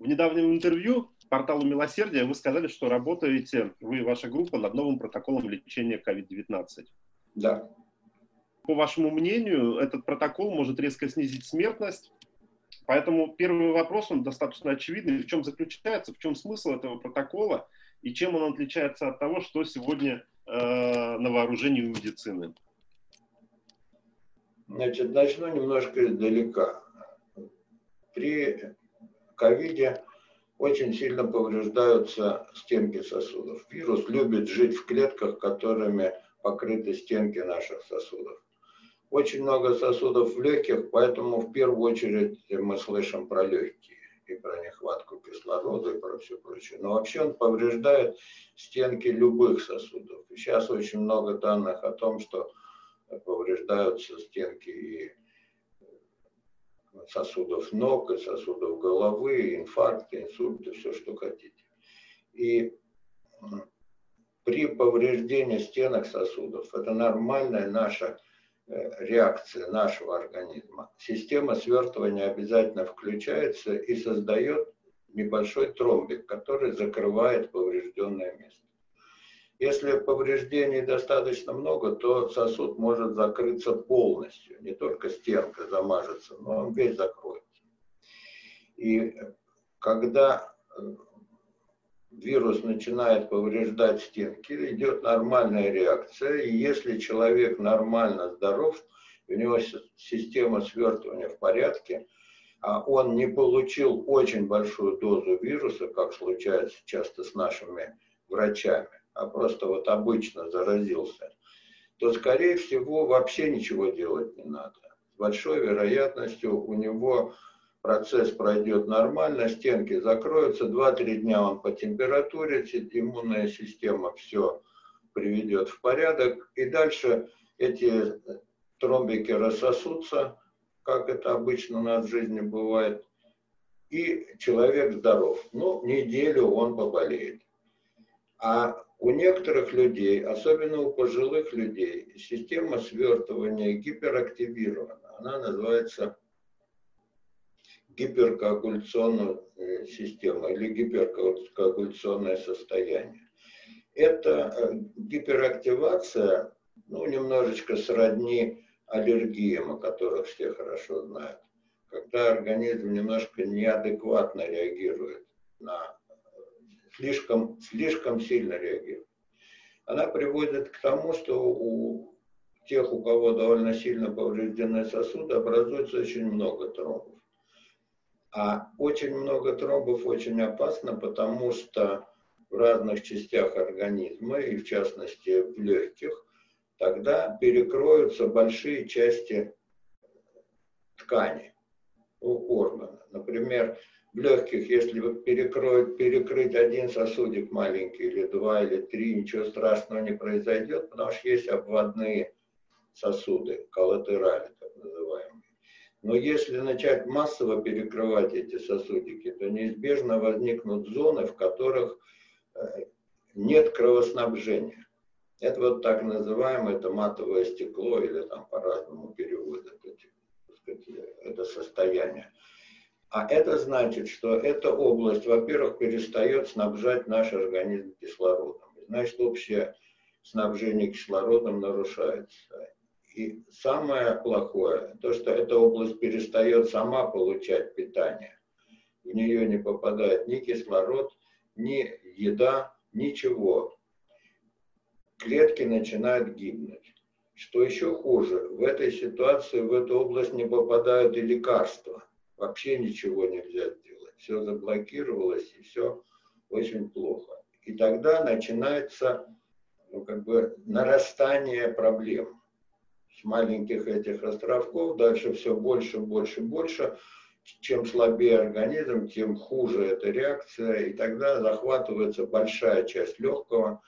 В недавнем интервью порталу «Милосердие» вы сказали, что работаете, вы и ваша группа, над новым протоколом лечения COVID-19. Да. По вашему мнению, этот протокол может резко снизить смертность, поэтому первый вопрос, он достаточно очевидный. В чем заключается, в чем смысл этого протокола и чем он отличается от того, что сегодня э, на вооружении у медицины? Значит, начну немножко издалека. При ковиде очень сильно повреждаются стенки сосудов. Вирус любит жить в клетках, которыми покрыты стенки наших сосудов. Очень много сосудов в легких, поэтому в первую очередь мы слышим про легкие и про нехватку кислорода и про все прочее. Но вообще он повреждает стенки любых сосудов. Сейчас очень много данных о том, что повреждаются стенки и сосудов ног, и сосудов головы, инфаркты, инсульты, все, что хотите. И при повреждении стенок сосудов, это нормальная наша э, реакция нашего организма. Система свертывания обязательно включается и создает небольшой тромбик, который закрывает поврежденное место. Если повреждений достаточно много, то сосуд может закрыться полностью. Не только стенка замажется, но он весь закроется. И когда э, вирус начинает повреждать стенки, идет нормальная реакция. И если человек нормально здоров, у него система свертывания в порядке, а он не получил очень большую дозу вируса, как случается часто с нашими врачами, а просто вот обычно заразился, то, скорее всего, вообще ничего делать не надо. С большой вероятностью у него процесс пройдет нормально, стенки закроются, 2-3 дня он по температуре, иммунная система все приведет в порядок, и дальше эти тромбики рассосутся, как это обычно у нас в жизни бывает, и человек здоров. Ну, неделю он поболеет. А у некоторых людей, особенно у пожилых людей, система свертывания гиперактивирована. Она называется гиперкоагуляционная э, система или гиперкоагуляционное состояние. Эта э, гиперактивация, ну, немножечко сродни аллергиям, о которых все хорошо знают. Когда организм немножко неадекватно реагирует на слишком, слишком сильно реагирует. Она приводит к тому, что у тех, у кого довольно сильно повреждены сосуды, образуется очень много тромбов. А очень много тромбов очень опасно, потому что в разных частях организма, и в частности в легких, тогда перекроются большие части ткани у органа. Например, в легких, если перекроют, перекрыть один сосудик маленький, или два, или три, ничего страшного не произойдет, потому что есть обводные сосуды, коллатерали, так называемые. Но если начать массово перекрывать эти сосудики, то неизбежно возникнут зоны, в которых э, нет кровоснабжения. Это вот так называемое это матовое стекло, или там по-разному переводят эти, сказать, это состояние. А это значит, что эта область, во-первых, перестает снабжать наш организм кислородом. Значит, общее снабжение кислородом нарушается. И самое плохое, то, что эта область перестает сама получать питание. В нее не попадает ни кислород, ни еда, ничего. Клетки начинают гибнуть. Что еще хуже, в этой ситуации в эту область не попадают и лекарства вообще ничего нельзя сделать. Все заблокировалось, и все очень плохо. И тогда начинается ну, как бы нарастание проблем. С маленьких этих островков дальше все больше, больше, больше. Чем слабее организм, тем хуже эта реакция, и тогда захватывается большая часть легкого,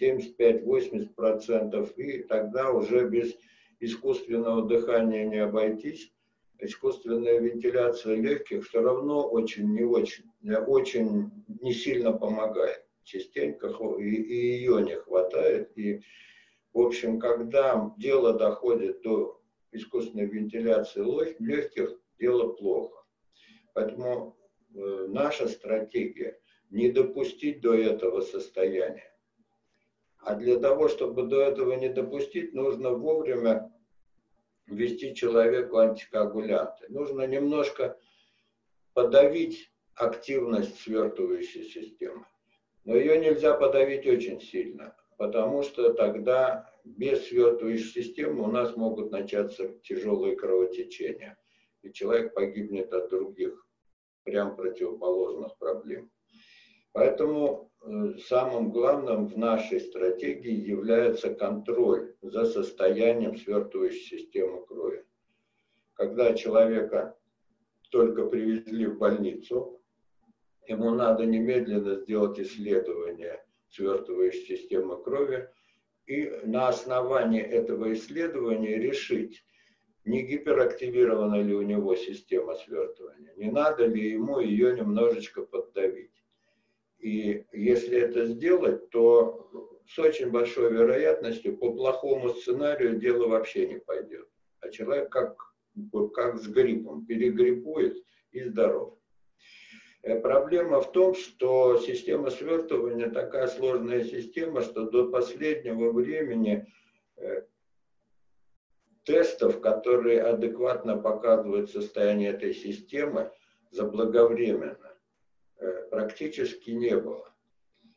75-80%, и тогда уже без искусственного дыхания не обойтись искусственная вентиляция легких все равно очень не очень, очень не сильно помогает. Частенько и, и ее не хватает. И, в общем, когда дело доходит до искусственной вентиляции легких, дело плохо. Поэтому э, наша стратегия не допустить до этого состояния. А для того, чтобы до этого не допустить, нужно вовремя ввести человеку антикоагулянты. Нужно немножко подавить активность свертывающей системы. Но ее нельзя подавить очень сильно, потому что тогда без свертывающей системы у нас могут начаться тяжелые кровотечения, и человек погибнет от других, прям противоположных проблем. Поэтому э, самым главным в нашей стратегии является контроль за состоянием свертывающей системы крови. Когда человека только привезли в больницу, ему надо немедленно сделать исследование свертывающей системы крови и на основании этого исследования решить, не гиперактивирована ли у него система свертывания, не надо ли ему ее немножечко поддавить. И если это сделать, то с очень большой вероятностью по плохому сценарию дело вообще не пойдет. А человек как, как с гриппом, перегриппует и здоров. Э, проблема в том, что система свертывания такая сложная система, что до последнего времени э, тестов, которые адекватно показывают состояние этой системы, заблаговременно практически не было.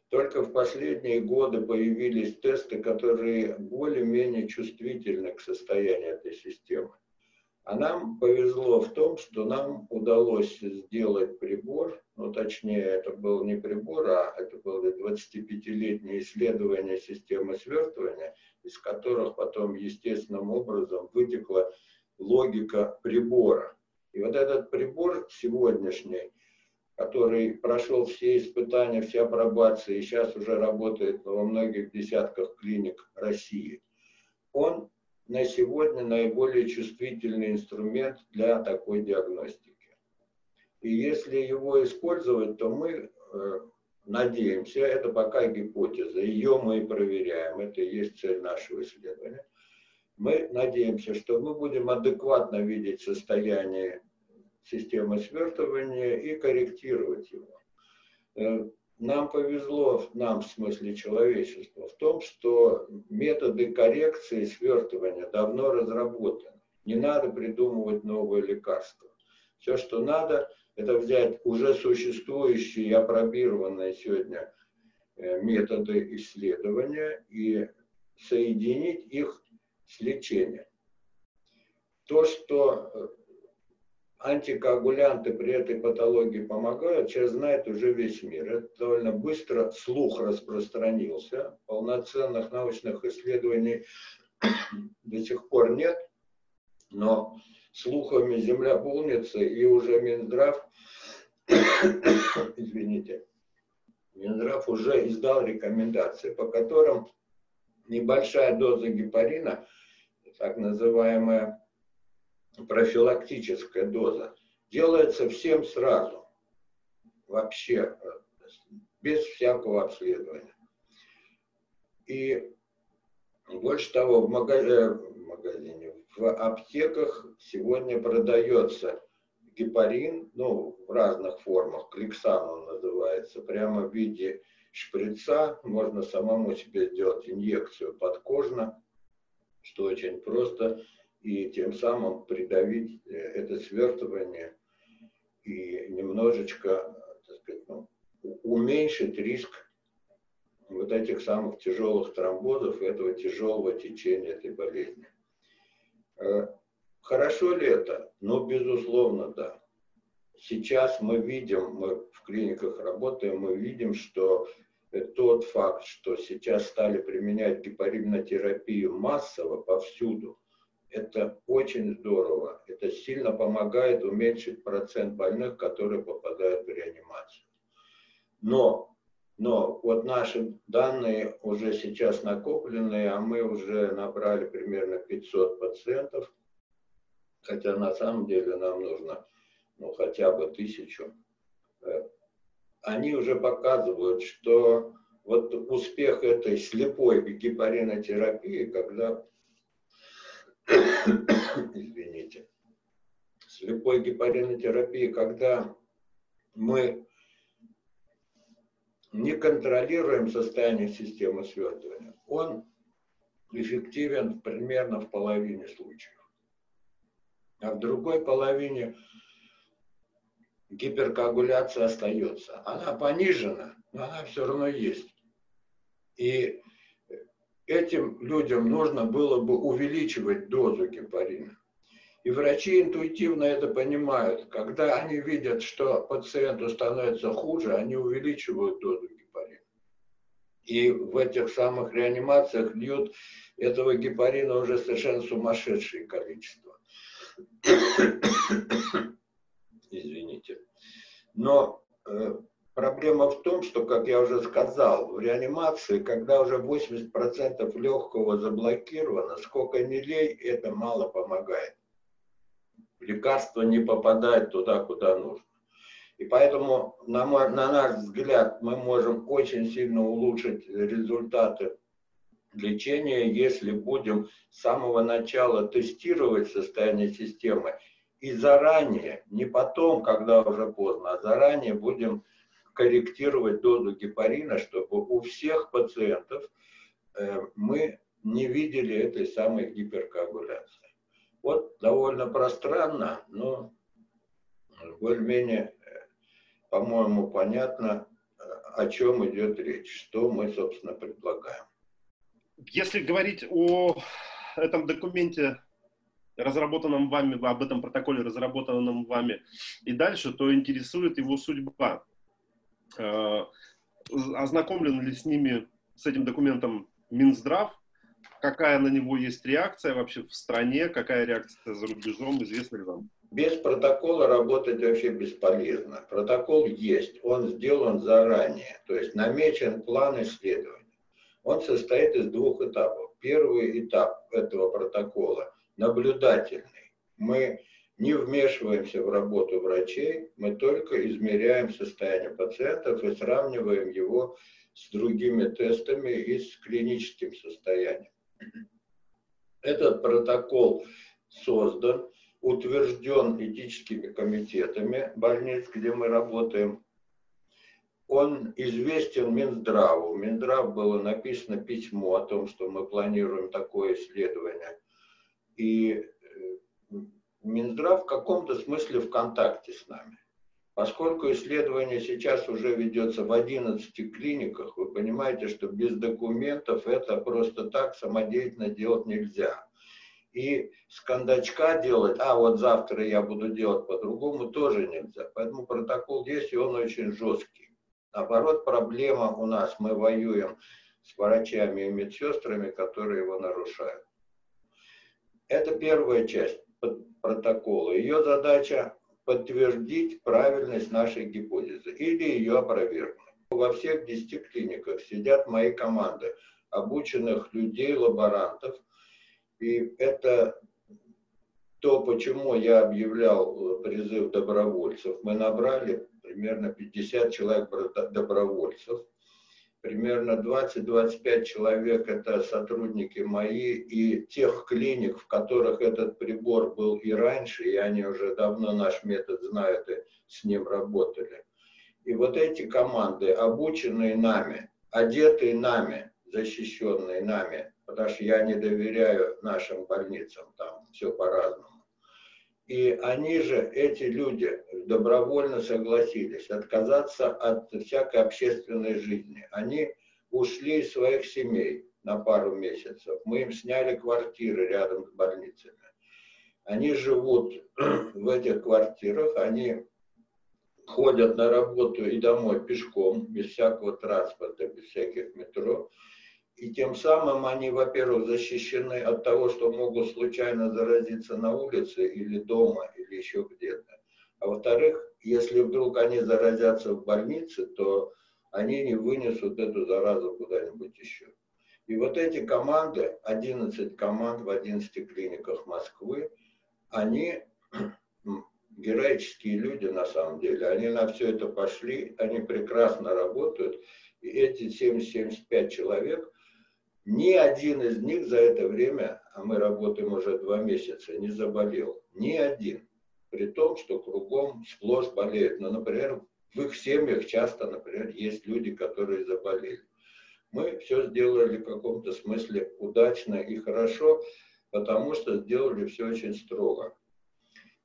Только в последние годы появились тесты, которые более-менее чувствительны к состоянию этой системы. А нам повезло в том, что нам удалось сделать прибор, ну точнее это был не прибор, а это было 25-летнее исследование системы свертывания, из которых потом естественным образом вытекла логика прибора. И вот этот прибор сегодняшний, который прошел все испытания, все апробации и сейчас уже работает во многих десятках клиник России, он на сегодня наиболее чувствительный инструмент для такой диагностики. И если его использовать, то мы э, надеемся, это пока гипотеза, ее мы и проверяем, это и есть цель нашего исследования. Мы надеемся, что мы будем адекватно видеть состояние системы свертывания и корректировать его. Э, нам повезло, нам в смысле человечества, в том, что методы коррекции свертывания давно разработаны. Не надо придумывать новые лекарства. Все, что надо, это взять уже существующие и опробированные сегодня э, методы исследования и соединить их с лечением. То, что э, антикоагулянты при этой патологии помогают, сейчас знает уже весь мир. Это довольно быстро слух распространился. Полноценных научных исследований до сих пор нет, но слухами земля полнится, и уже Минздрав, извините, Минздрав уже издал рекомендации, по которым небольшая доза гепарина, так называемая профилактическая доза делается всем сразу, вообще, без всякого обследования. И больше того, в магазине, э, магазине, в аптеках сегодня продается гепарин, ну, в разных формах, кликсан он называется, прямо в виде шприца, можно самому себе сделать инъекцию подкожно, что очень просто, и тем самым придавить э, это свертывание и немножечко так сказать, ну, уменьшить риск вот этих самых тяжелых тромбозов этого тяжелого течения этой болезни. Э, хорошо ли это? Ну, безусловно, да. Сейчас мы видим, мы в клиниках работаем, мы видим, что тот факт, что сейчас стали применять гепаринотерапию массово повсюду, это очень здорово. Это сильно помогает уменьшить процент больных, которые попадают в реанимацию. Но, но вот наши данные уже сейчас накопленные, а мы уже набрали примерно 500 пациентов, хотя на самом деле нам нужно ну, хотя бы тысячу. Э, они уже показывают, что вот успех этой слепой гепаринотерапии, когда извините, слепой гепаринотерапии, когда мы не контролируем состояние системы свертывания. Он эффективен примерно в половине случаев. А в другой половине гиперкоагуляция остается. Она понижена, но она все равно есть. И этим людям нужно было бы увеличивать дозу гепарина. И врачи интуитивно это понимают. Когда они видят, что пациенту становится хуже, они увеличивают дозу гепарина. И в этих самых реанимациях льют этого гепарина уже совершенно сумасшедшее количество. Извините. Но э, проблема в том, что, как я уже сказал, в реанимации, когда уже 80% легкого заблокировано, сколько не лей, это мало помогает. Лекарство не попадает туда, куда нужно. И поэтому, на, мой, на наш взгляд, мы можем очень сильно улучшить результаты лечения, если будем с самого начала тестировать состояние системы и заранее, не потом, когда уже поздно, а заранее будем корректировать дозу гепарина, чтобы у всех пациентов э, мы не видели этой самой гиперкоагуляции. Вот довольно пространно, но более-менее, э, по-моему, понятно, э, о чем идет речь, что мы, собственно, предлагаем. Если говорить о этом документе, разработанном вами, об этом протоколе, разработанном вами и дальше, то интересует его судьба. Э, ознакомлен ли с ними, с этим документом Минздрав? Какая на него есть реакция вообще в стране? Какая реакция за рубежом? Известно ли вам? Без протокола работать вообще бесполезно. Протокол есть, он сделан заранее, то есть намечен план исследования. Он состоит из двух этапов. Первый этап этого протокола наблюдательный. Мы не вмешиваемся в работу врачей, мы только измеряем состояние пациентов и сравниваем его с другими тестами и с клиническим состоянием. Этот протокол создан, утвержден этическими комитетами больниц, где мы работаем, он известен Минздраву. Минздрав было написано письмо о том, что мы планируем такое исследование. И э, Минздрав в каком-то смысле в контакте с нами. Поскольку исследование сейчас уже ведется в 11 клиниках, вы понимаете, что без документов это просто так самодеятельно делать нельзя. И с кондачка делать, а вот завтра я буду делать по-другому, тоже нельзя. Поэтому протокол есть, и он очень жесткий. Наоборот, проблема у нас, мы воюем с врачами и медсестрами, которые его нарушают. Это первая часть протокола. Ее задача подтвердить правильность нашей гипотезы или ее опровергнуть. Во всех 10 клиниках сидят мои команды обученных людей, лаборантов. И это то, почему я объявлял призыв добровольцев. Мы набрали примерно 50 человек добровольцев, примерно 20-25 человек это сотрудники мои и тех клиник, в которых этот прибор был и раньше, и они уже давно наш метод знают и с ним работали. И вот эти команды, обученные нами, одетые нами, защищенные нами, потому что я не доверяю нашим больницам, там все по-разному и они же, эти люди, добровольно согласились отказаться от всякой общественной жизни. Они ушли из своих семей на пару месяцев. Мы им сняли квартиры рядом с больницами. Они живут в этих квартирах, они ходят на работу и домой пешком, без всякого транспорта, без всяких метро. И тем самым они, во-первых, защищены от того, что могут случайно заразиться на улице или дома, или еще где-то. А во-вторых, если вдруг они заразятся в больнице, то они не вынесут эту заразу куда-нибудь еще. И вот эти команды, 11 команд в 11 клиниках Москвы, они героические люди на самом деле. Они на все это пошли, они прекрасно работают. И эти 70-75 человек ни один из них за это время, а мы работаем уже два месяца, не заболел. Ни один. При том, что кругом сплошь болеют. Ну, например, в их семьях часто, например, есть люди, которые заболели. Мы все сделали в каком-то смысле удачно и хорошо, потому что сделали все очень строго.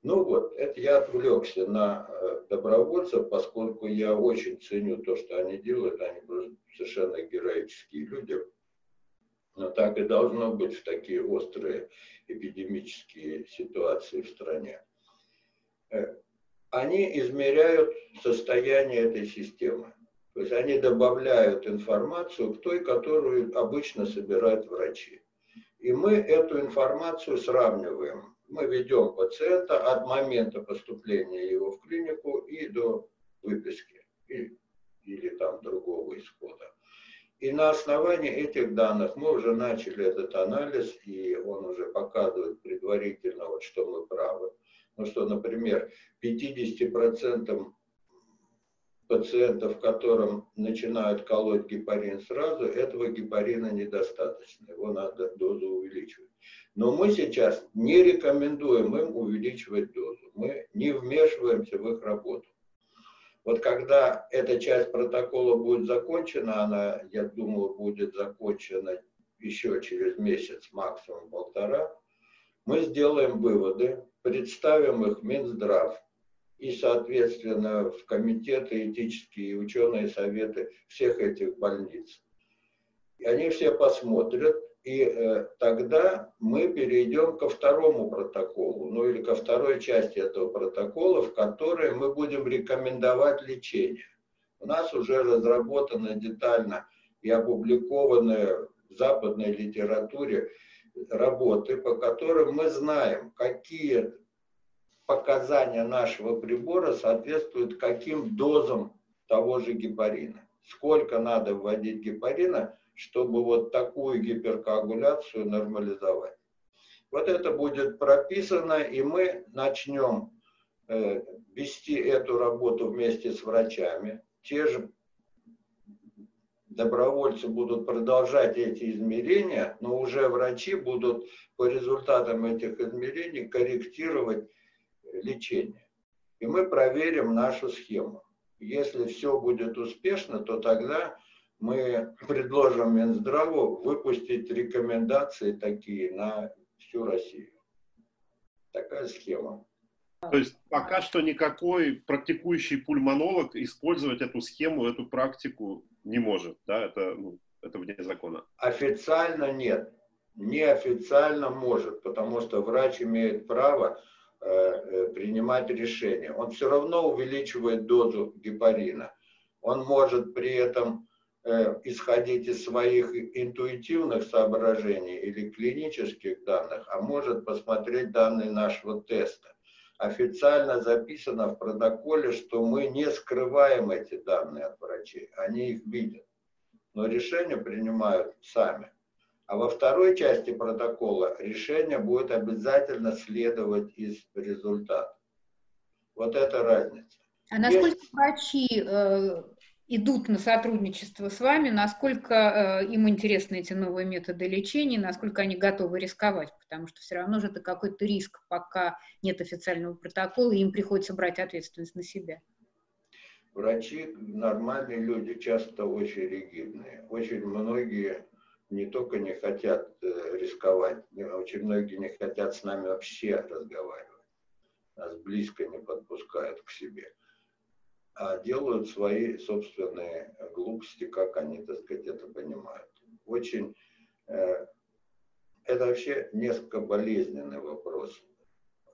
Ну вот, это я отвлекся на э, добровольцев, поскольку я очень ценю то, что они делают, они просто совершенно героические люди. Но так и должно быть в такие острые эпидемические ситуации в стране. Э, они измеряют состояние этой системы. То есть они добавляют информацию к той, которую обычно собирают врачи. И мы эту информацию сравниваем. Мы ведем пациента от момента поступления его в клинику и до выписки или, или там другого исхода. И на основании этих данных мы уже начали этот анализ, и он уже показывает предварительно, вот, что мы правы. Ну что, например, 50% пациентов, которым начинают колоть гепарин сразу, этого гепарина недостаточно, его надо дозу увеличивать. Но мы сейчас не рекомендуем им увеличивать дозу, мы не вмешиваемся в их работу. Вот когда эта часть протокола будет закончена, она, я думаю, будет закончена еще через месяц, максимум полтора, мы сделаем выводы, представим их Минздрав и, соответственно, в комитеты этические и ученые советы всех этих больниц. И они все посмотрят, и э, тогда мы перейдем ко второму протоколу, ну или ко второй части этого протокола, в которой мы будем рекомендовать лечение. У нас уже разработано детально и опубликованы в западной литературе работы, по которым мы знаем, какие показания нашего прибора соответствуют каким дозам того же гепарина. Сколько надо вводить гепарина, чтобы вот такую гиперкоагуляцию нормализовать. Вот это будет прописано, и мы начнем э, вести эту работу вместе с врачами. Те же добровольцы будут продолжать эти измерения, но уже врачи будут по результатам этих измерений корректировать лечение. И мы проверим нашу схему. Если все будет успешно, то тогда мы предложим Минздраву выпустить рекомендации такие на всю Россию. Такая схема. То есть пока что никакой практикующий пульмонолог использовать эту схему, эту практику не может, да, это, ну, это вне закона. Официально нет, неофициально может, потому что врач имеет право э, э принимать решение. Он все равно увеличивает дозу гепарина. Он может при этом исходить из своих интуитивных соображений или клинических данных, а может посмотреть данные нашего теста. Официально записано в протоколе, что мы не скрываем эти данные от врачей, они их видят, но решения принимают сами. А во второй части протокола решение будет обязательно следовать из результата. Вот это разница. А насколько Есть... врачи э, идут на сотрудничество с вами, насколько э, им интересны эти новые методы лечения, насколько они готовы рисковать, потому что все равно же это какой-то риск, пока нет официального протокола, и им приходится брать ответственность на себя. Врачи нормальные люди, часто очень ригидные. Очень многие не только не хотят э, рисковать, очень многие не хотят с нами вообще разговаривать. Нас близко не подпускают к себе делают свои собственные глупости, как они, так сказать, это понимают. Очень, э, это вообще несколько болезненный вопрос.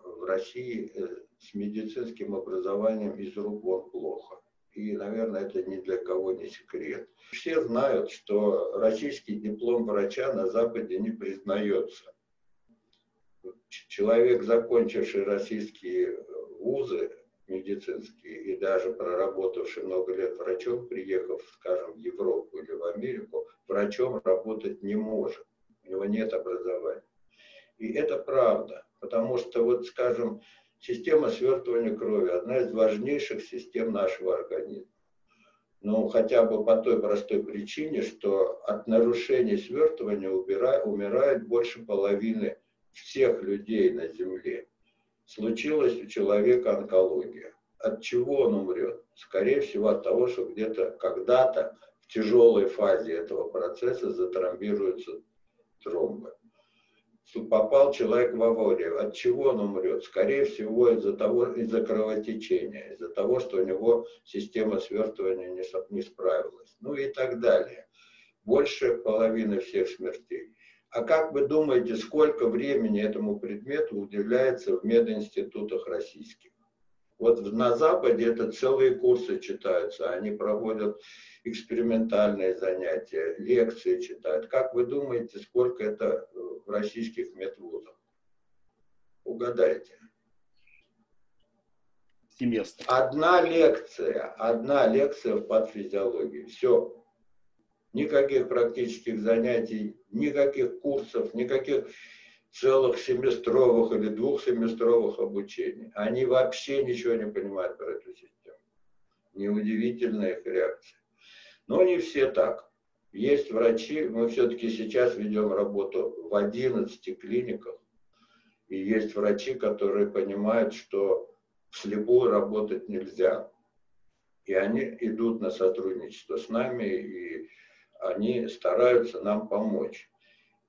В России э, с медицинским образованием из рук вон плохо. И, наверное, это ни для кого не секрет. Все знают, что российский диплом врача на Западе не признается. Человек, закончивший российские вузы, медицинские и даже проработавший много лет врачом, приехав, скажем, в Европу или в Америку, врачом работать не может. У него нет образования. И это правда, потому что, вот, скажем, система свертывания крови – одна из важнейших систем нашего организма. Ну, хотя бы по той простой причине, что от нарушения свертывания умирает больше половины всех людей на Земле случилась у человека онкология. от чего он умрет? Скорее всего от того, что где-то когда-то в тяжелой фазе этого процесса затромбируются тромбы. Попал человек в аварию. От чего он умрет? Скорее всего из-за того, из-за кровотечения, из-за того, что у него система свертывания не, не справилась. Ну и так далее. Больше половины всех смертей. А как вы думаете, сколько времени этому предмету уделяется в мединститутах российских? Вот на Западе это целые курсы читаются, они проводят экспериментальные занятия, лекции читают. Как вы думаете, сколько это в российских медвузах? Угадайте. Семестр. Одна лекция, одна лекция в патофизиологии. Все. Никаких практических занятий, никаких курсов, никаких целых семестровых или двухсеместровых обучений. Они вообще ничего не понимают про эту систему. Неудивительная их реакция. Но не все так. Есть врачи, мы все-таки сейчас ведем работу в 11 клиниках, и есть врачи, которые понимают, что вслепую работать нельзя. И они идут на сотрудничество с нами, и они стараются нам помочь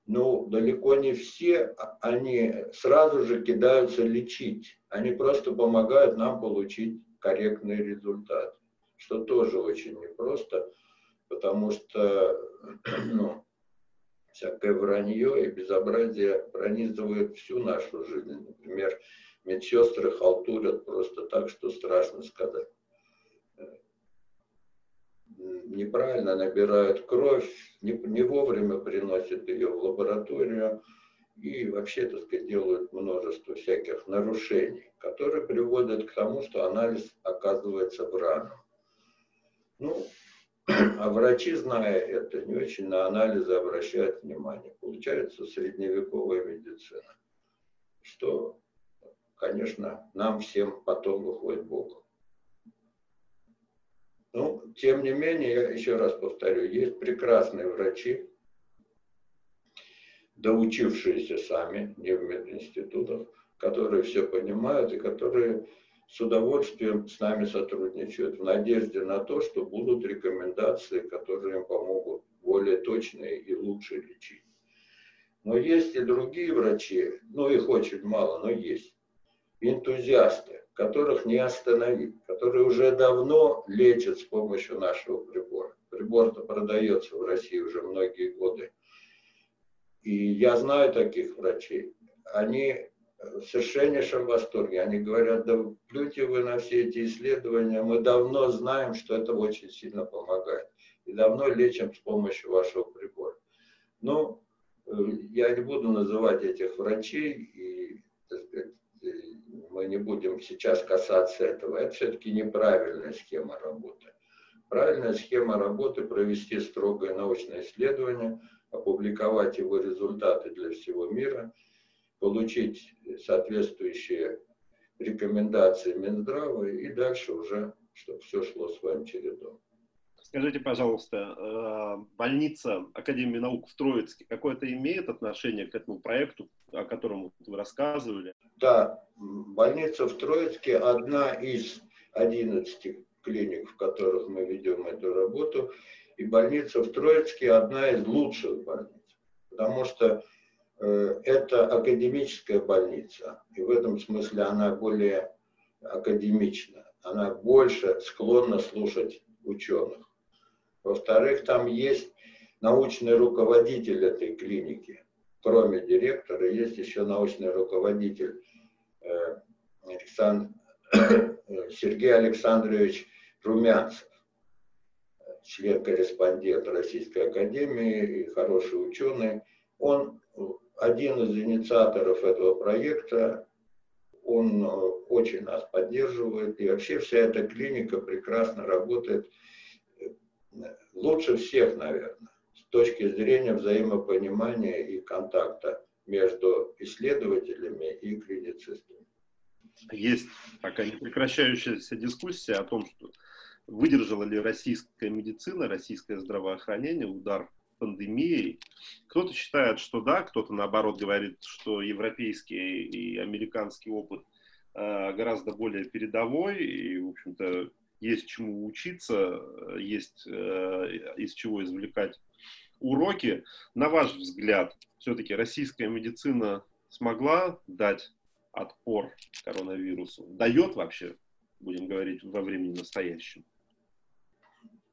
ну, далеко не все, а, они сразу же кидаются лечить. Они просто помогают нам получить корректный результат, что тоже очень непросто, потому что ну, всякое вранье и безобразие пронизывает всю нашу жизнь. Например, медсестры халтурят просто так, что страшно сказать неправильно набирают кровь, не, не вовремя приносят ее в лабораторию и вообще, так сказать, делают множество всяких нарушений, которые приводят к тому, что анализ оказывается враном. Ну, а врачи, зная это, не очень на анализы обращают внимание. Получается средневековая медицина, что, конечно, нам всем потом выходит Богом. Ну, тем не менее, я еще раз повторю, есть прекрасные врачи, доучившиеся сами, не в мединститутах, которые все понимают и которые с удовольствием с нами сотрудничают в надежде на то, что будут рекомендации, которые им помогут более точно и лучше лечить. Но есть и другие врачи, ну их очень мало, но есть, энтузиасты, которых не остановить, которые уже давно лечат с помощью нашего прибора. Прибор-то продается в России уже многие годы. И я знаю таких врачей. Они в совершеннейшем восторге. Они говорят, да плюйте вы на все эти исследования, мы давно знаем, что это очень сильно помогает. И давно лечим с помощью вашего прибора. Ну, э, я не буду называть этих врачей и, так сказать, мы не будем сейчас касаться этого, это все-таки неправильная схема работы. Правильная схема работы – провести строгое научное исследование, опубликовать его результаты для всего мира, получить соответствующие рекомендации Минздрава и дальше уже, чтобы все шло своим чередом. Скажите, пожалуйста, э, больница Академии наук в Троицке какое-то имеет отношение к этому проекту, о котором вы рассказывали? Да, больница в Троицке одна из 11 клиник, в которых мы ведем эту работу. И больница в Троицке одна из лучших больниц, потому что э, это академическая больница. И в этом смысле она более академична. Она больше склонна слушать ученых. Во-вторых, там есть научный руководитель этой клиники. Кроме директора, есть еще научный руководитель э, Александр, Сергей Александрович Румянцев, член-корреспондент Российской Академии и хороший ученый. Он один из инициаторов этого проекта, он э, очень нас поддерживает, и вообще вся эта клиника прекрасно работает лучше всех, наверное, с точки зрения взаимопонимания и контакта между исследователями и клиницистами. Есть такая непрекращающаяся дискуссия о том, что выдержала ли российская медицина, российское здравоохранение удар пандемией. Кто-то считает, что да, кто-то наоборот говорит, что европейский и американский опыт гораздо более передовой, и, в общем-то, есть чему учиться, есть из чего извлекать уроки. На ваш взгляд, все-таки российская медицина смогла дать отпор коронавирусу? Дает вообще, будем говорить, во времени настоящем?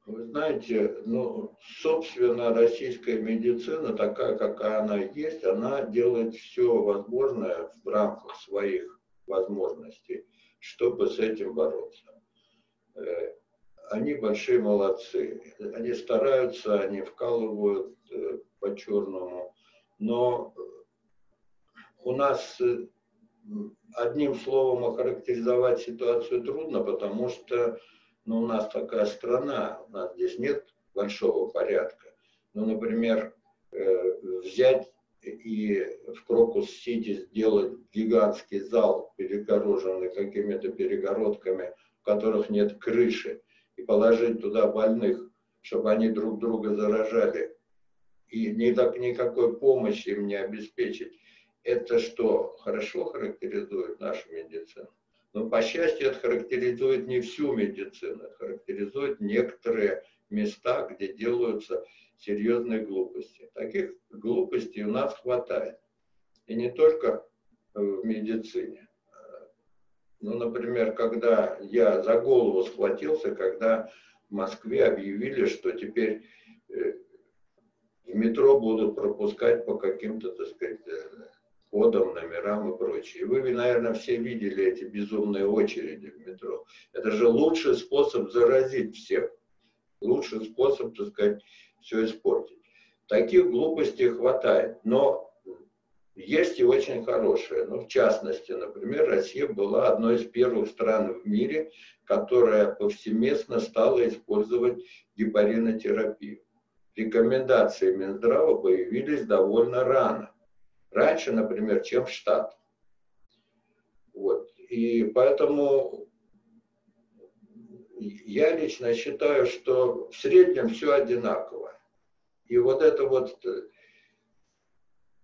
Вы знаете, ну, собственно, российская медицина, такая, какая она есть, она делает все возможное в рамках своих возможностей, чтобы с этим бороться. Э, они большие молодцы. Они стараются, они вкалывают э, по-черному. Но у нас э, одним словом охарактеризовать ситуацию трудно, потому что но у нас такая страна, у нас здесь нет большого порядка. Ну, например, э, взять и в Крокус-Сити сделать гигантский зал, перегороженный какими-то перегородками, в которых нет крыши, и положить туда больных, чтобы они друг друга заражали, и ни так, никакой помощи им не обеспечить. Это что, хорошо характеризует нашу медицину? Но, по счастью, это характеризует не всю медицину, характеризует некоторые места, где делаются серьезные глупости. Таких глупостей у нас хватает. И не только в медицине. Ну, например, когда я за голову схватился, когда в Москве объявили, что теперь э, в метро будут пропускать по каким-то, так сказать, э, кодам, номерам и прочее. Вы, наверное, все видели эти безумные очереди в метро. Это же лучший способ заразить всех. Лучший способ, так сказать, все испортить. Таких глупостей хватает. Но есть и очень хорошие. Ну, в частности, например, Россия была одной из первых стран в мире, которая повсеместно стала использовать гепаринотерапию. Рекомендации Минздрава появились довольно рано раньше, например, чем в Штатах. Вот. И поэтому я лично считаю, что в среднем все одинаково. И вот это вот э,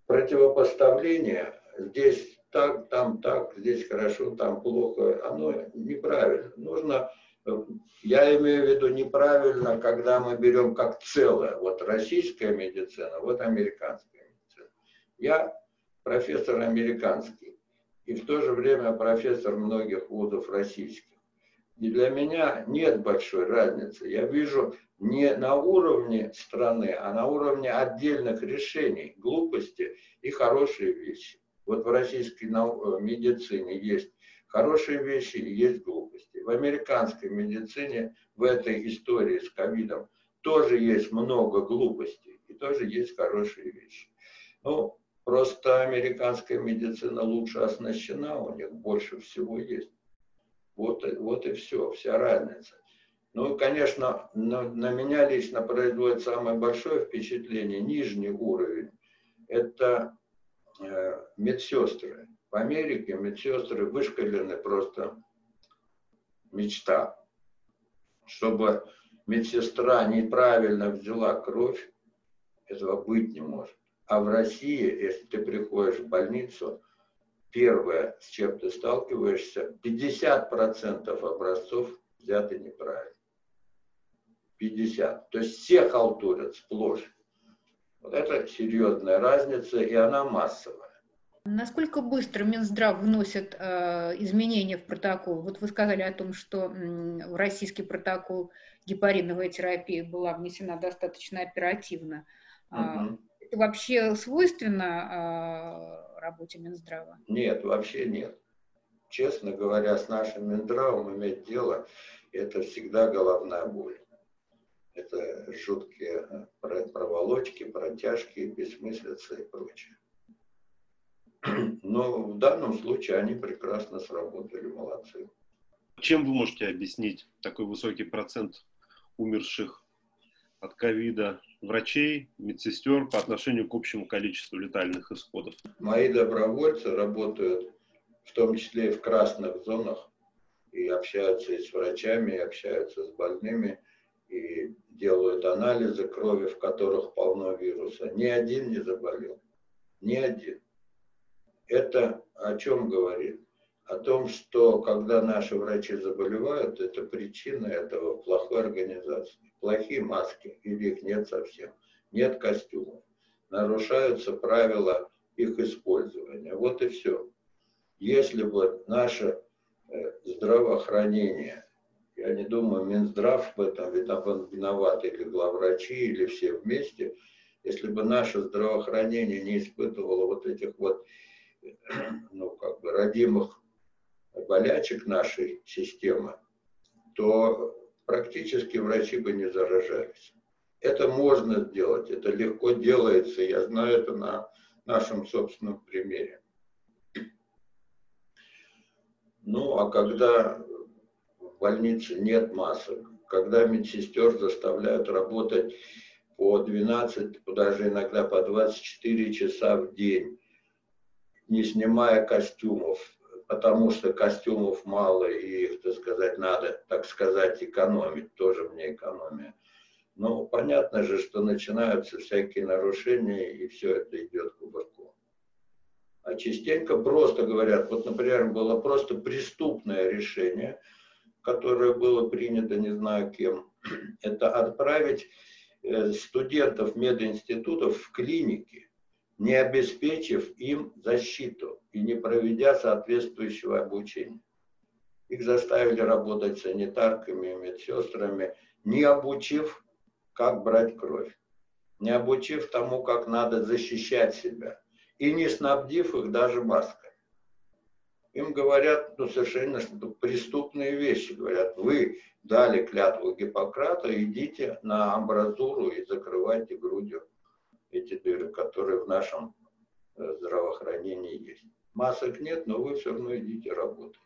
противопоставление, здесь так, там так, здесь хорошо, там плохо, оно неправильно. Нужно, э, я имею в виду неправильно, когда мы берем как целое, вот российская медицина, вот американская медицина. Я профессор американский и в то же время профессор многих вузов российских. И для меня нет большой разницы. Я вижу не на уровне страны, а на уровне отдельных решений, глупости и хорошие вещи. Вот в российской э, медицине есть хорошие вещи и есть глупости. В американской медицине в этой истории с ковидом тоже есть много глупостей и тоже есть хорошие вещи. Ну, Просто американская медицина лучше оснащена, у них больше всего есть. Вот, вот и все, вся разница. Ну, конечно, на, на меня лично производит самое большое впечатление, нижний уровень, это э, медсестры. В Америке медсестры вышкалены просто мечта. Чтобы медсестра неправильно взяла кровь, этого быть не может. А в России, если ты приходишь в больницу, первое, с чем ты сталкиваешься, 50% образцов взяты неправильно. 50. То есть все халтурят сплошь. Вот это серьезная разница, и она массовая. Насколько быстро Минздрав вносит э, изменения в протокол? Вот вы сказали о том, что э, в российский протокол гепариновая терапия была внесена достаточно оперативно. Угу это вообще свойственно э, работе Минздрава? Нет, вообще нет. Честно говоря, с нашим Минздравом иметь дело, это всегда головная боль. Это жуткие проволочки, протяжки, бессмыслицы и прочее. Но в данном случае они прекрасно сработали, молодцы. Чем вы можете объяснить такой высокий процент умерших от ковида врачей, медсестер по отношению к общему количеству летальных исходов? Мои добровольцы работают в том числе и в красных зонах, и общаются и с врачами, и общаются с больными, и делают анализы крови, в которых полно вируса. Ни один не заболел. Ни один. Это о чем говорит? о том, что когда наши врачи заболевают, это причина этого плохой организации. Плохие маски или их нет совсем. Нет костюмов. Нарушаются правила их использования. Вот и все. Если бы наше э, здравоохранение, я не думаю, Минздрав в этом виноват, или главврачи, или все вместе, если бы наше здравоохранение не испытывало вот этих вот, ну, как бы, родимых болячек нашей системы, то практически врачи бы не заражались. Это можно сделать, это легко делается, я знаю это на нашем собственном примере. Ну, а когда больнице нет масок, когда медсестер заставляют работать по 12, даже иногда по 24 часа в день, не снимая костюмов, потому что костюмов мало и их, так сказать, надо, так сказать, экономить, тоже мне экономия. Но понятно же, что начинаются всякие нарушения, и все это идет кувырком. А частенько просто говорят, вот, например, было просто преступное решение, которое было принято не знаю кем, это отправить э, студентов мединститутов в клиники, не обеспечив им защиту и не проведя соответствующего обучения. Их заставили работать санитарками, медсестрами, не обучив, как брать кровь, не обучив тому, как надо защищать себя, и не снабдив их даже маской. Им говорят ну, совершенно преступные вещи. Говорят, вы дали клятву Гиппократа, идите на амбразуру и закрывайте грудью эти дыры, которые в нашем э, здравоохранении есть. Масок нет, но вы все равно идите работать.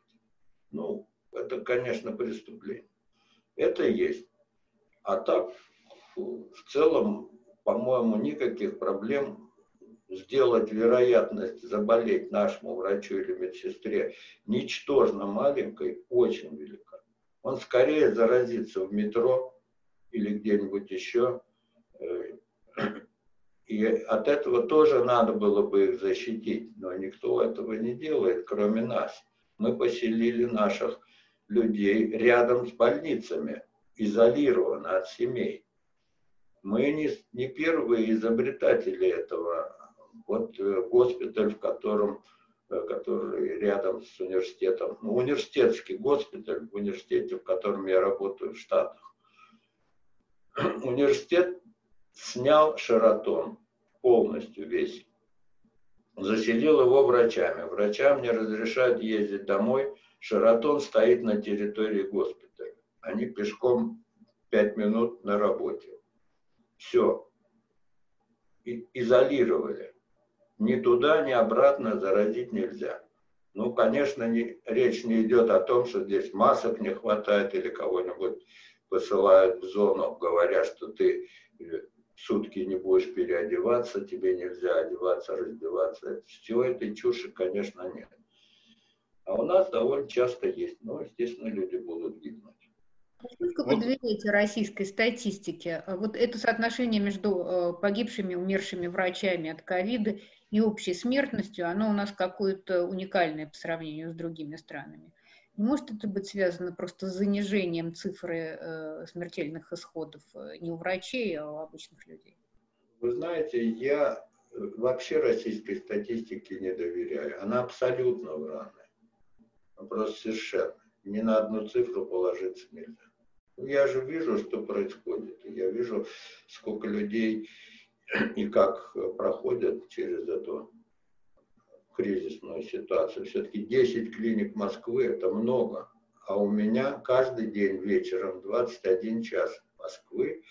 Ну, это, конечно, преступление. Это есть. А так, в целом, по-моему, никаких проблем сделать вероятность заболеть нашему врачу или медсестре ничтожно маленькой очень велика. Он скорее заразится в метро или где-нибудь еще, э, и от этого тоже надо было бы их защитить, но никто этого не делает, кроме нас. Мы поселили наших людей рядом с больницами, изолированно от семей. Мы не, не первые изобретатели этого. Вот э, госпиталь, в котором, э, который рядом с университетом, ну, университетский госпиталь в университете, в котором я работаю в Штатах. Университет снял Шаратон полностью весь. Заселил его врачами. Врачам не разрешают ездить домой. Шаратон стоит на территории госпиталя. Они пешком пять минут на работе. Все. И изолировали. Ни туда, ни обратно заразить нельзя. Ну, конечно, не, речь не идет о том, что здесь масок не хватает или кого-нибудь посылают в зону, говоря, что ты сутки не будешь переодеваться, тебе нельзя одеваться, раздеваться. Всего этой чуши, конечно, нет. А у нас довольно часто есть, но, естественно, люди будут гибнуть. Сколько вы доверяете российской статистике? Вот это соотношение между э, погибшими, умершими врачами от ковида и общей смертностью, оно у нас какое-то уникальное по сравнению с другими странами. Не может это быть связано просто с занижением цифры э, смертельных исходов э, не у врачей, а у обычных людей? Вы знаете, я э, вообще российской статистике не доверяю. Она абсолютно вранная. Просто совершенно. Ни на одну цифру положиться нельзя. Я же вижу, что происходит. Я вижу, сколько людей и как проходят через это кризисную ситуацию. Все-таки 10 клиник Москвы – это много. А у меня каждый день вечером 21 час Москвы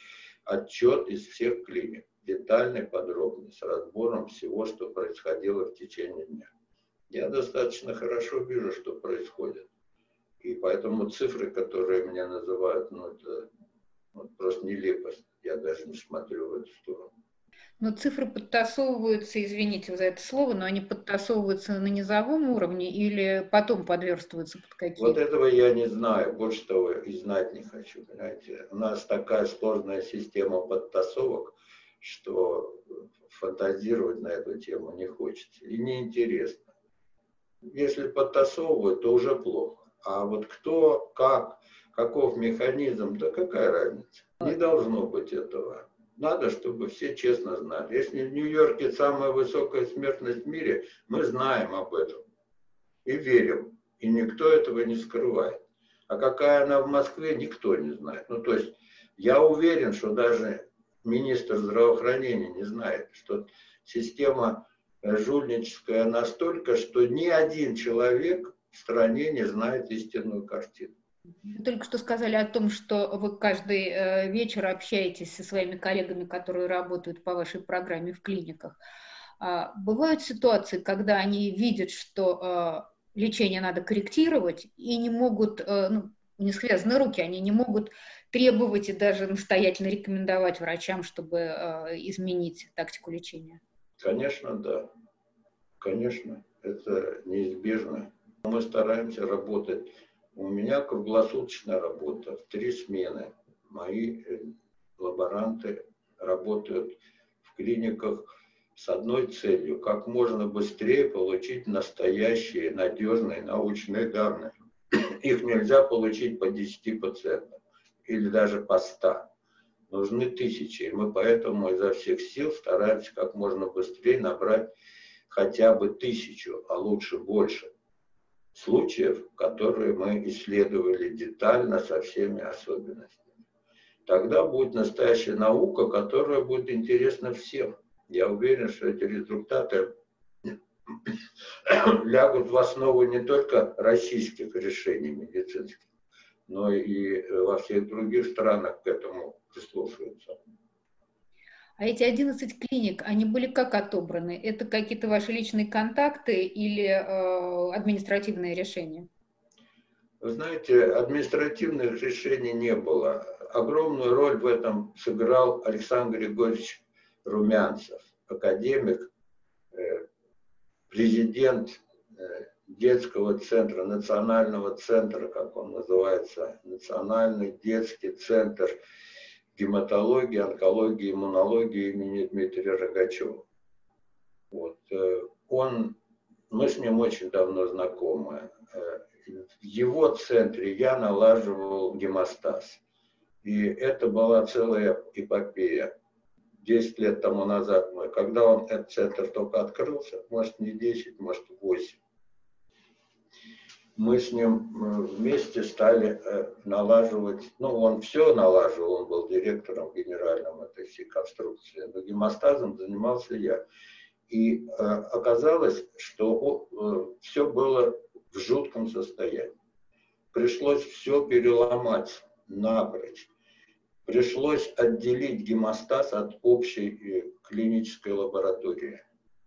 отчет из всех клиник, детальный, подробный, с разбором всего, что происходило в течение дня. Я достаточно хорошо вижу, что происходит. И поэтому цифры, которые меня называют, ну, это ну, просто нелепость. Я даже не смотрю в эту сторону. Но цифры подтасовываются, извините за это слово, но они подтасовываются на низовом уровне или потом подверстываются под какие-то? Вот этого я не знаю, больше того и знать не хочу, понимаете. У нас такая сложная система подтасовок, что фантазировать на эту тему не хочется и неинтересно. Если подтасовывают, то уже плохо. А вот кто, как, каков механизм, да какая разница? Не должно быть этого. Надо, чтобы все честно знали. Если в Нью-Йорке самая высокая смертность в мире, мы знаем об этом и верим. И никто этого не скрывает. А какая она в Москве, никто не знает. Ну, то есть я уверен, что даже министр здравоохранения не знает, что система жульническая настолько, что ни один человек в стране не знает истинную картину. Вы только что сказали о том, что вы каждый э, вечер общаетесь со своими коллегами, которые работают по вашей программе в клиниках. А, бывают ситуации, когда они видят, что э, лечение надо корректировать и не могут, э, ну, не связаны руки, они не могут требовать и даже настоятельно рекомендовать врачам, чтобы изменить тактику лечения. Конечно, да. Конечно, это неизбежно. Мы стараемся работать. У меня круглосуточная работа в три смены. Мои э, лаборанты работают в клиниках с одной целью, как можно быстрее получить настоящие, надежные научные данные. Их нельзя получить по 10 пациентам или даже по 100 нужны тысячи. И мы поэтому изо всех сил стараемся как можно быстрее набрать хотя бы тысячу, а лучше больше случаев, которые мы исследовали детально со всеми особенностями. Тогда будет настоящая наука, которая будет интересна всем. Я уверен, что эти результаты лягут в основу не только российских решений медицинских, но и во всех других странах к этому прислушиваются. А эти 11 клиник, они были как отобраны? Это какие-то ваши личные контакты или э, административные решения? Знаете, административных решений не было. Огромную роль в этом сыграл Александр Григорьевич Румянцев, академик, э, президент э, детского центра, национального центра, как он называется, национальный детский центр гематологии, онкологии, иммунологии имени Дмитрия Рогачева. Вот. Э, он, мы с ним очень давно знакомы. Э, в его центре я налаживал гемостаз. И это была целая эпопея. 10 лет тому назад, мы, когда он, этот центр только открылся, может не 10, может 8, мы с ним э, вместе стали э, налаживать, ну, он все налаживал, он был директором генеральным этой всей конструкции, но гемостазом занимался я. И э, оказалось, что э, все было в жутком состоянии. Пришлось все переломать напрочь. Пришлось отделить гемостаз от общей э, клинической лаборатории,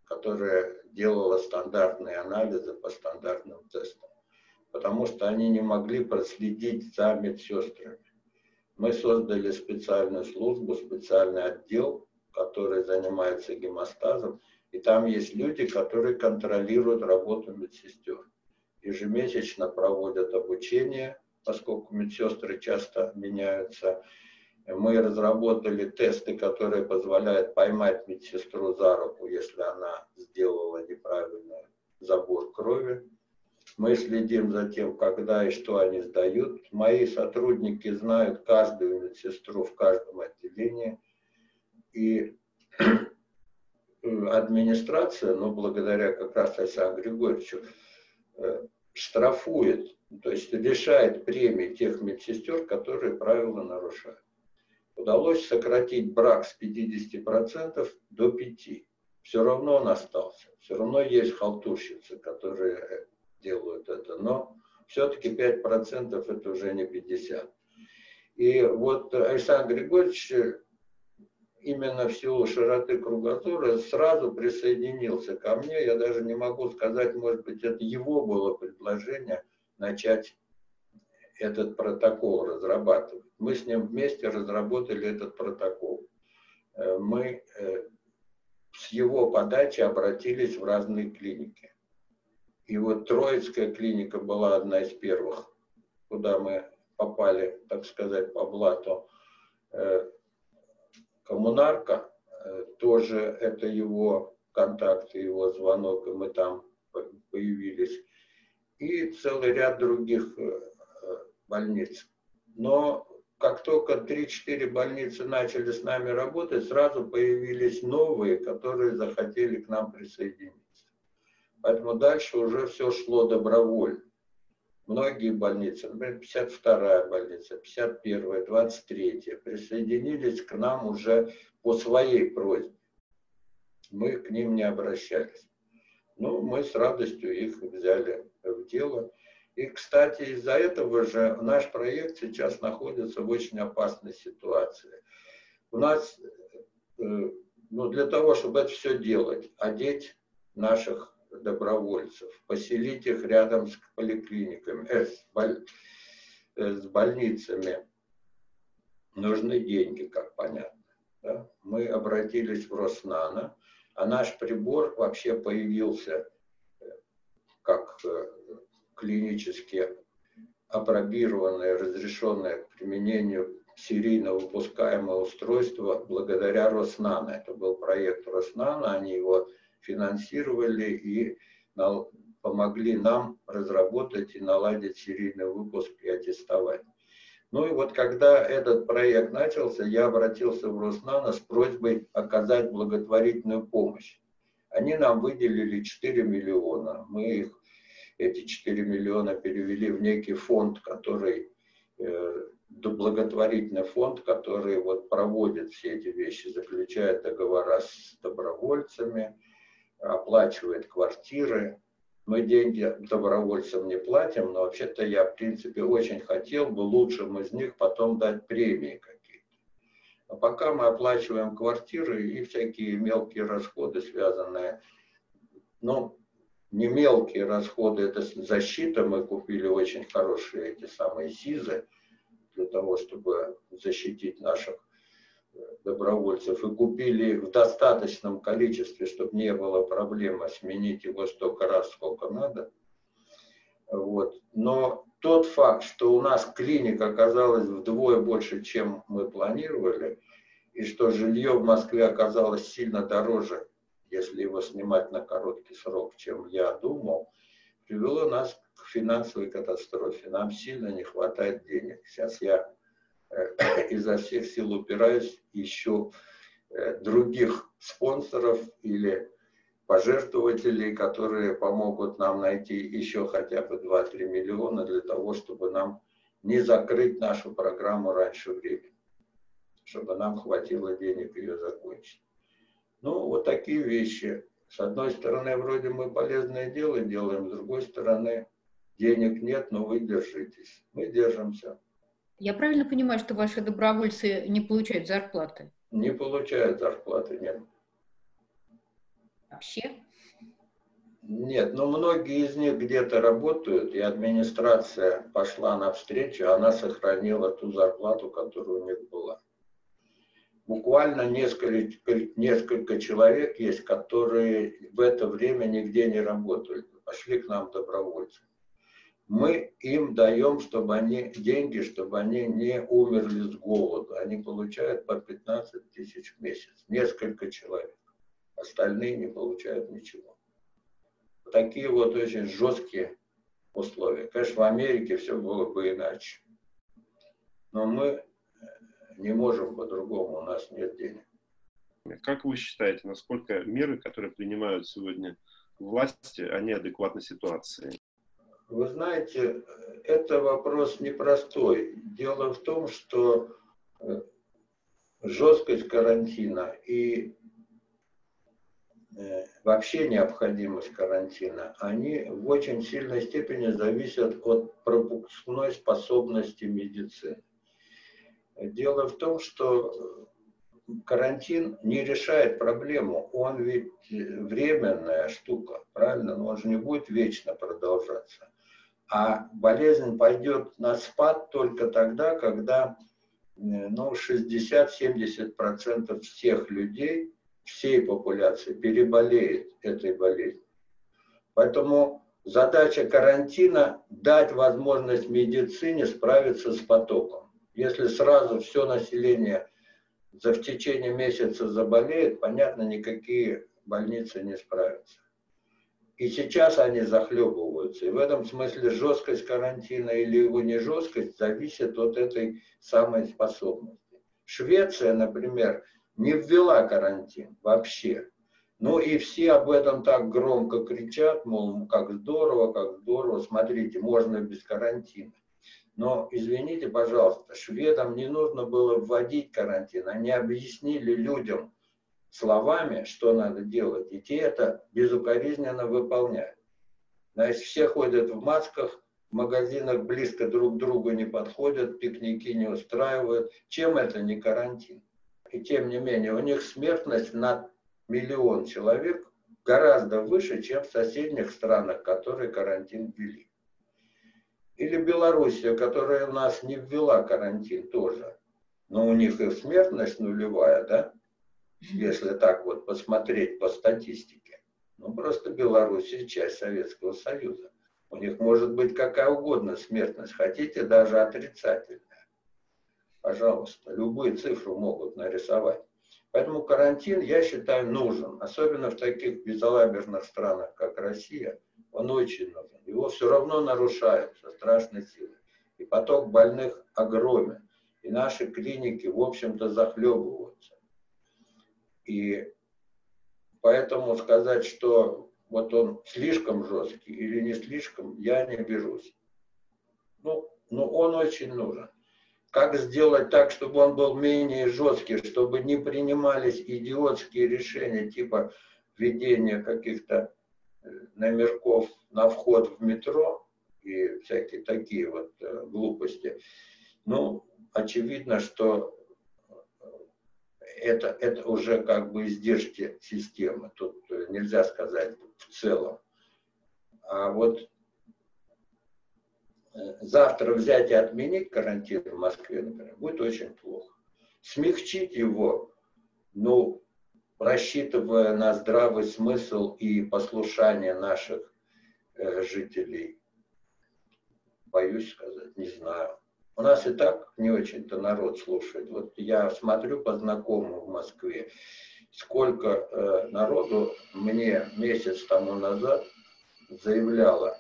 которая делала стандартные анализы по стандартным тестам потому что они не могли проследить за медсестрами. Мы создали специальную службу, специальный отдел, который занимается гемостазом, и там есть люди, которые контролируют работу медсестер. Ежемесячно проводят обучение, поскольку медсестры часто меняются. Мы разработали тесты, которые позволяют поймать медсестру за руку, если она сделала неправильный забор крови мы следим за тем, когда и что они сдают. Мои сотрудники знают каждую медсестру в каждом отделении. И администрация, ну, благодаря как раз Александру Григорьевичу, э, штрафует, то есть лишает премии тех медсестер, которые правила нарушают. Удалось сократить брак с 50% до 5%. Все равно он остался. Все равно есть халтурщицы, которые делают это, но все-таки 5% это уже не 50. И вот Александр Григорьевич именно в силу широты кругозора сразу присоединился ко мне. Я даже не могу сказать, может быть, это его было предложение начать этот протокол разрабатывать. Мы с ним вместе разработали этот протокол. Э, мы э, с его подачи обратились в разные клиники. И вот Троицкая клиника была одна из первых, куда мы попали, так сказать, по блату. Э, коммунарка, э, тоже это его контакт, его звонок, и мы там появились, и целый ряд других э, больниц. Но как только 3-4 больницы начали с нами работать, сразу появились новые, которые захотели к нам присоединиться. Поэтому дальше уже все шло добровольно. Многие больницы, например, 52-я больница, 51-я, 23-я, присоединились к нам уже по своей просьбе. Мы к ним не обращались. Ну, мы с радостью их взяли в дело. И, кстати, из-за этого же наш проект сейчас находится в очень опасной ситуации. У нас, э, ну, для того, чтобы это все делать, одеть наших добровольцев, поселить их рядом с поликлиниками, э, с, боль, э, с больницами, нужны деньги, как понятно. Да? Мы обратились в Роснано, а наш прибор вообще появился э, как э, клинически апробированное, разрешенное к применению серийно выпускаемое устройство благодаря Роснано. Это был проект Роснано, они его финансировали и помогли нам разработать и наладить серийный выпуск и аттестовать. Ну и вот когда этот проект начался, я обратился в Роснано с просьбой оказать благотворительную помощь. Они нам выделили 4 миллиона. Мы их эти 4 миллиона перевели в некий фонд, который э, благотворительный фонд, который вот проводит все эти вещи, заключает договора с добровольцами, оплачивает квартиры. Мы деньги добровольцам не платим, но вообще-то я, в принципе, очень хотел бы лучшим из них потом дать премии какие-то. А пока мы оплачиваем квартиры и всякие мелкие расходы, связанные, ну, не мелкие расходы, это защита. Мы купили очень хорошие эти самые СИЗы для того, чтобы защитить наших добровольцев. И купили их в достаточном количестве, чтобы не было проблемы сменить его столько раз, сколько надо. Вот. Но тот факт, что у нас клиник оказалась вдвое больше, чем мы планировали, и что жилье в Москве оказалось сильно дороже, если его снимать на короткий срок, чем я думал, привело нас к финансовой катастрофе. Нам сильно не хватает денег. Сейчас я изо всех сил упираюсь еще э, других спонсоров или пожертвователей, которые помогут нам найти еще хотя бы 2-3 миллиона для того, чтобы нам не закрыть нашу программу раньше времени, чтобы нам хватило денег ее закончить. Ну, вот такие вещи. С одной стороны, вроде мы полезное дело делаем, с другой стороны, денег нет, но вы держитесь. Мы держимся. Я правильно понимаю, что ваши добровольцы не получают зарплаты? Не получают зарплаты, нет. Вообще? Нет, но многие из них где-то работают, и администрация пошла навстречу, она сохранила ту зарплату, которая у них была буквально несколько, несколько человек есть, которые в это время нигде не работают, пошли к нам добровольцы. Мы им даем, чтобы они деньги, чтобы они не умерли с голоду. Они получают по 15 тысяч в месяц, несколько человек. Остальные не получают ничего. Такие вот очень жесткие условия. Конечно, в Америке все было бы иначе. Но мы не можем по-другому, у нас нет денег. Как вы считаете, насколько меры, которые принимают сегодня власти, они адекватны ситуации? Вы знаете, это вопрос непростой. Дело в том, что э, жесткость карантина и э, вообще необходимость карантина, они в очень сильной степени зависят от пропускной способности медицины. Дело в том, что карантин не решает проблему. Он ведь временная штука, правильно? Но он же не будет вечно продолжаться. А болезнь пойдет на спад только тогда, когда ну, 60-70% всех людей, всей популяции переболеет этой болезнью. Поэтому задача карантина – дать возможность медицине справиться с потоком. Если сразу все население за в течение месяца заболеет, понятно, никакие больницы не справятся. И сейчас они захлебываются. И в этом смысле жесткость карантина или его не жесткость зависит от этой самой способности. Швеция, например, не ввела карантин вообще. Ну и все об этом так громко кричат, мол, как здорово, как здорово, смотрите, можно без карантина. Но, извините, пожалуйста, шведам не нужно было вводить карантин. Они объяснили людям, словами, что надо делать, и те это безукоризненно выполняют. Значит, все ходят в масках, в магазинах близко друг к другу не подходят, пикники не устраивают. Чем это не карантин? И тем не менее, у них смертность на миллион человек гораздо выше, чем в соседних странах, которые карантин ввели. Или Белоруссия, которая у нас не ввела карантин тоже. Но у них и смертность нулевая, да? если так вот посмотреть по статистике. Ну, просто Белоруссия часть Советского Союза. У них может быть какая угодно смертность, хотите даже отрицательная. Пожалуйста, любые цифры могут нарисовать. Поэтому карантин, я считаю, нужен, особенно в таких безалаберных странах, как Россия. Он очень нужен. Его все равно нарушают со страшной силой. И поток больных огромен. И наши клиники, в общем-то, захлебываются. И поэтому сказать, что вот он слишком жесткий или не слишком, я не берусь. Ну, но он очень нужен. Как сделать так, чтобы он был менее жесткий, чтобы не принимались идиотские решения типа введения каких-то э, номерков на вход в метро и всякие такие вот э, глупости. Ну, очевидно, что это, это уже как бы издержки системы. Тут э, нельзя сказать в целом. А вот э, завтра взять и отменить карантин в Москве, например, будет очень плохо. Смягчить его, ну, рассчитывая на здравый смысл и послушание наших э, жителей, боюсь сказать, не знаю. У нас и так не очень-то народ слушает. Вот я смотрю по знакомым в Москве, сколько э, народу мне месяц тому назад заявляло,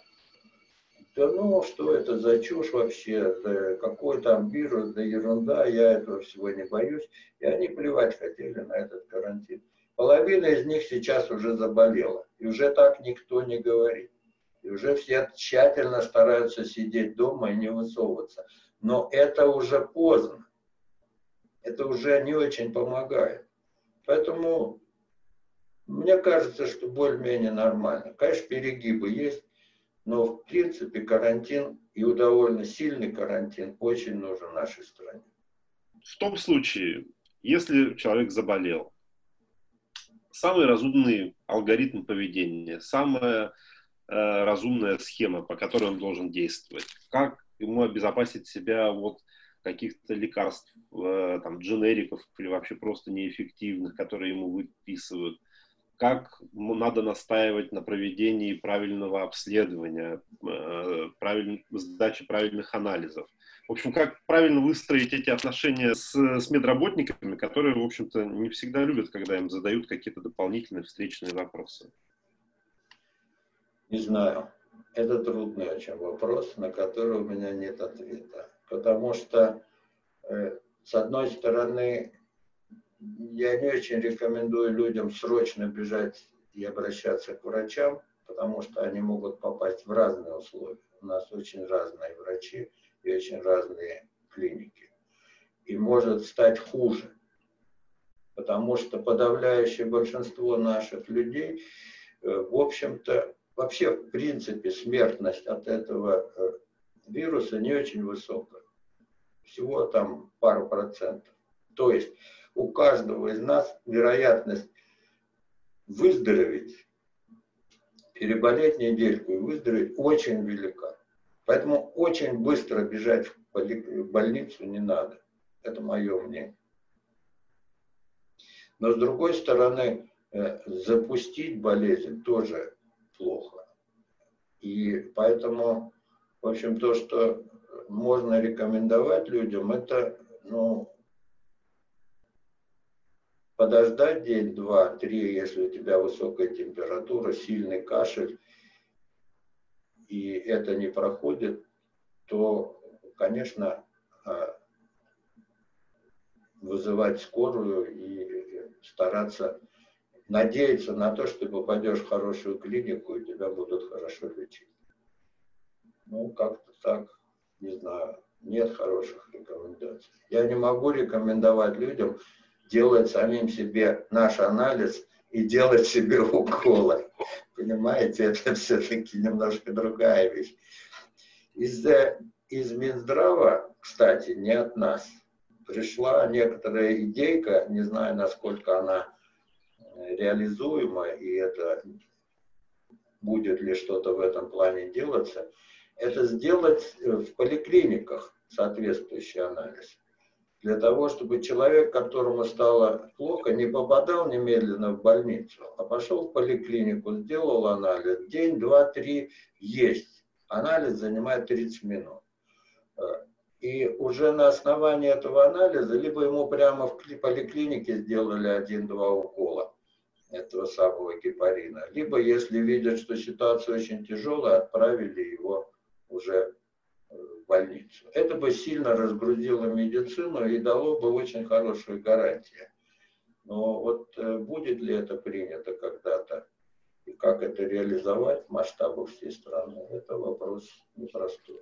да ну, что это за чушь вообще, да какой там вирус, да ерунда, я этого всего не боюсь. И они плевать хотели на этот карантин. Половина из них сейчас уже заболела, и уже так никто не говорит. И уже все тщательно стараются сидеть дома и не высовываться но это уже поздно. Это уже не очень помогает. Поэтому мне кажется, что более-менее нормально. Конечно, перегибы есть, но в принципе карантин и довольно сильный карантин очень нужен нашей стране. В том случае, если человек заболел, самый разумный алгоритм поведения, самая э, разумная схема, по которой он должен действовать, как ему обезопасить себя от каких-то лекарств, э, там, дженериков или вообще просто неэффективных, которые ему выписывают. Как надо настаивать на проведении правильного обследования, э, правиль... сдачи правильных анализов. В общем, как правильно выстроить эти отношения с, с медработниками, которые, в общем-то, не всегда любят, когда им задают какие-то дополнительные встречные вопросы. Не знаю. Это трудный очень вопрос, на который у меня нет ответа. Потому что, э, с одной стороны, я не очень рекомендую людям срочно бежать и обращаться к врачам, потому что они могут попасть в разные условия. У нас очень разные врачи и очень разные клиники. И может стать хуже, потому что подавляющее большинство наших людей, э, в общем-то, вообще, в принципе, смертность от этого э, вируса не очень высокая. Всего там пару процентов. То есть у каждого из нас вероятность выздороветь, переболеть недельку и выздороветь очень велика. Поэтому очень быстро бежать в больницу не надо. Это мое мнение. Но с другой стороны, э, запустить болезнь тоже плохо. И поэтому, в общем, то, что можно рекомендовать людям, это, ну, подождать день, два, три, если у тебя высокая температура, сильный кашель, и это не проходит, то, конечно, а, вызывать скорую и стараться надеяться на то, что ты попадешь в хорошую клинику и тебя будут хорошо лечить. Ну, как-то так, не знаю, нет хороших рекомендаций. Я не могу рекомендовать людям делать самим себе наш анализ и делать себе уколы. Понимаете, это все-таки немножко другая вещь. Из, из Минздрава, кстати, не от нас, пришла некоторая идейка, не знаю, насколько она реализуема, и это будет ли что-то в этом плане делаться, это сделать в поликлиниках соответствующий анализ. Для того, чтобы человек, которому стало плохо, не попадал немедленно в больницу, а пошел в поликлинику, сделал анализ, день, два, три есть. Анализ занимает 30 минут. И уже на основании этого анализа, либо ему прямо в поликлинике сделали один-два укола, этого самого гепарина. Либо, если видят, что ситуация очень тяжелая, отправили его уже э, в больницу. Это бы сильно разгрузило медицину и дало бы очень хорошую гарантию. Но вот э, будет ли это принято когда-то и как это реализовать в масштабах всей страны, это вопрос непростой.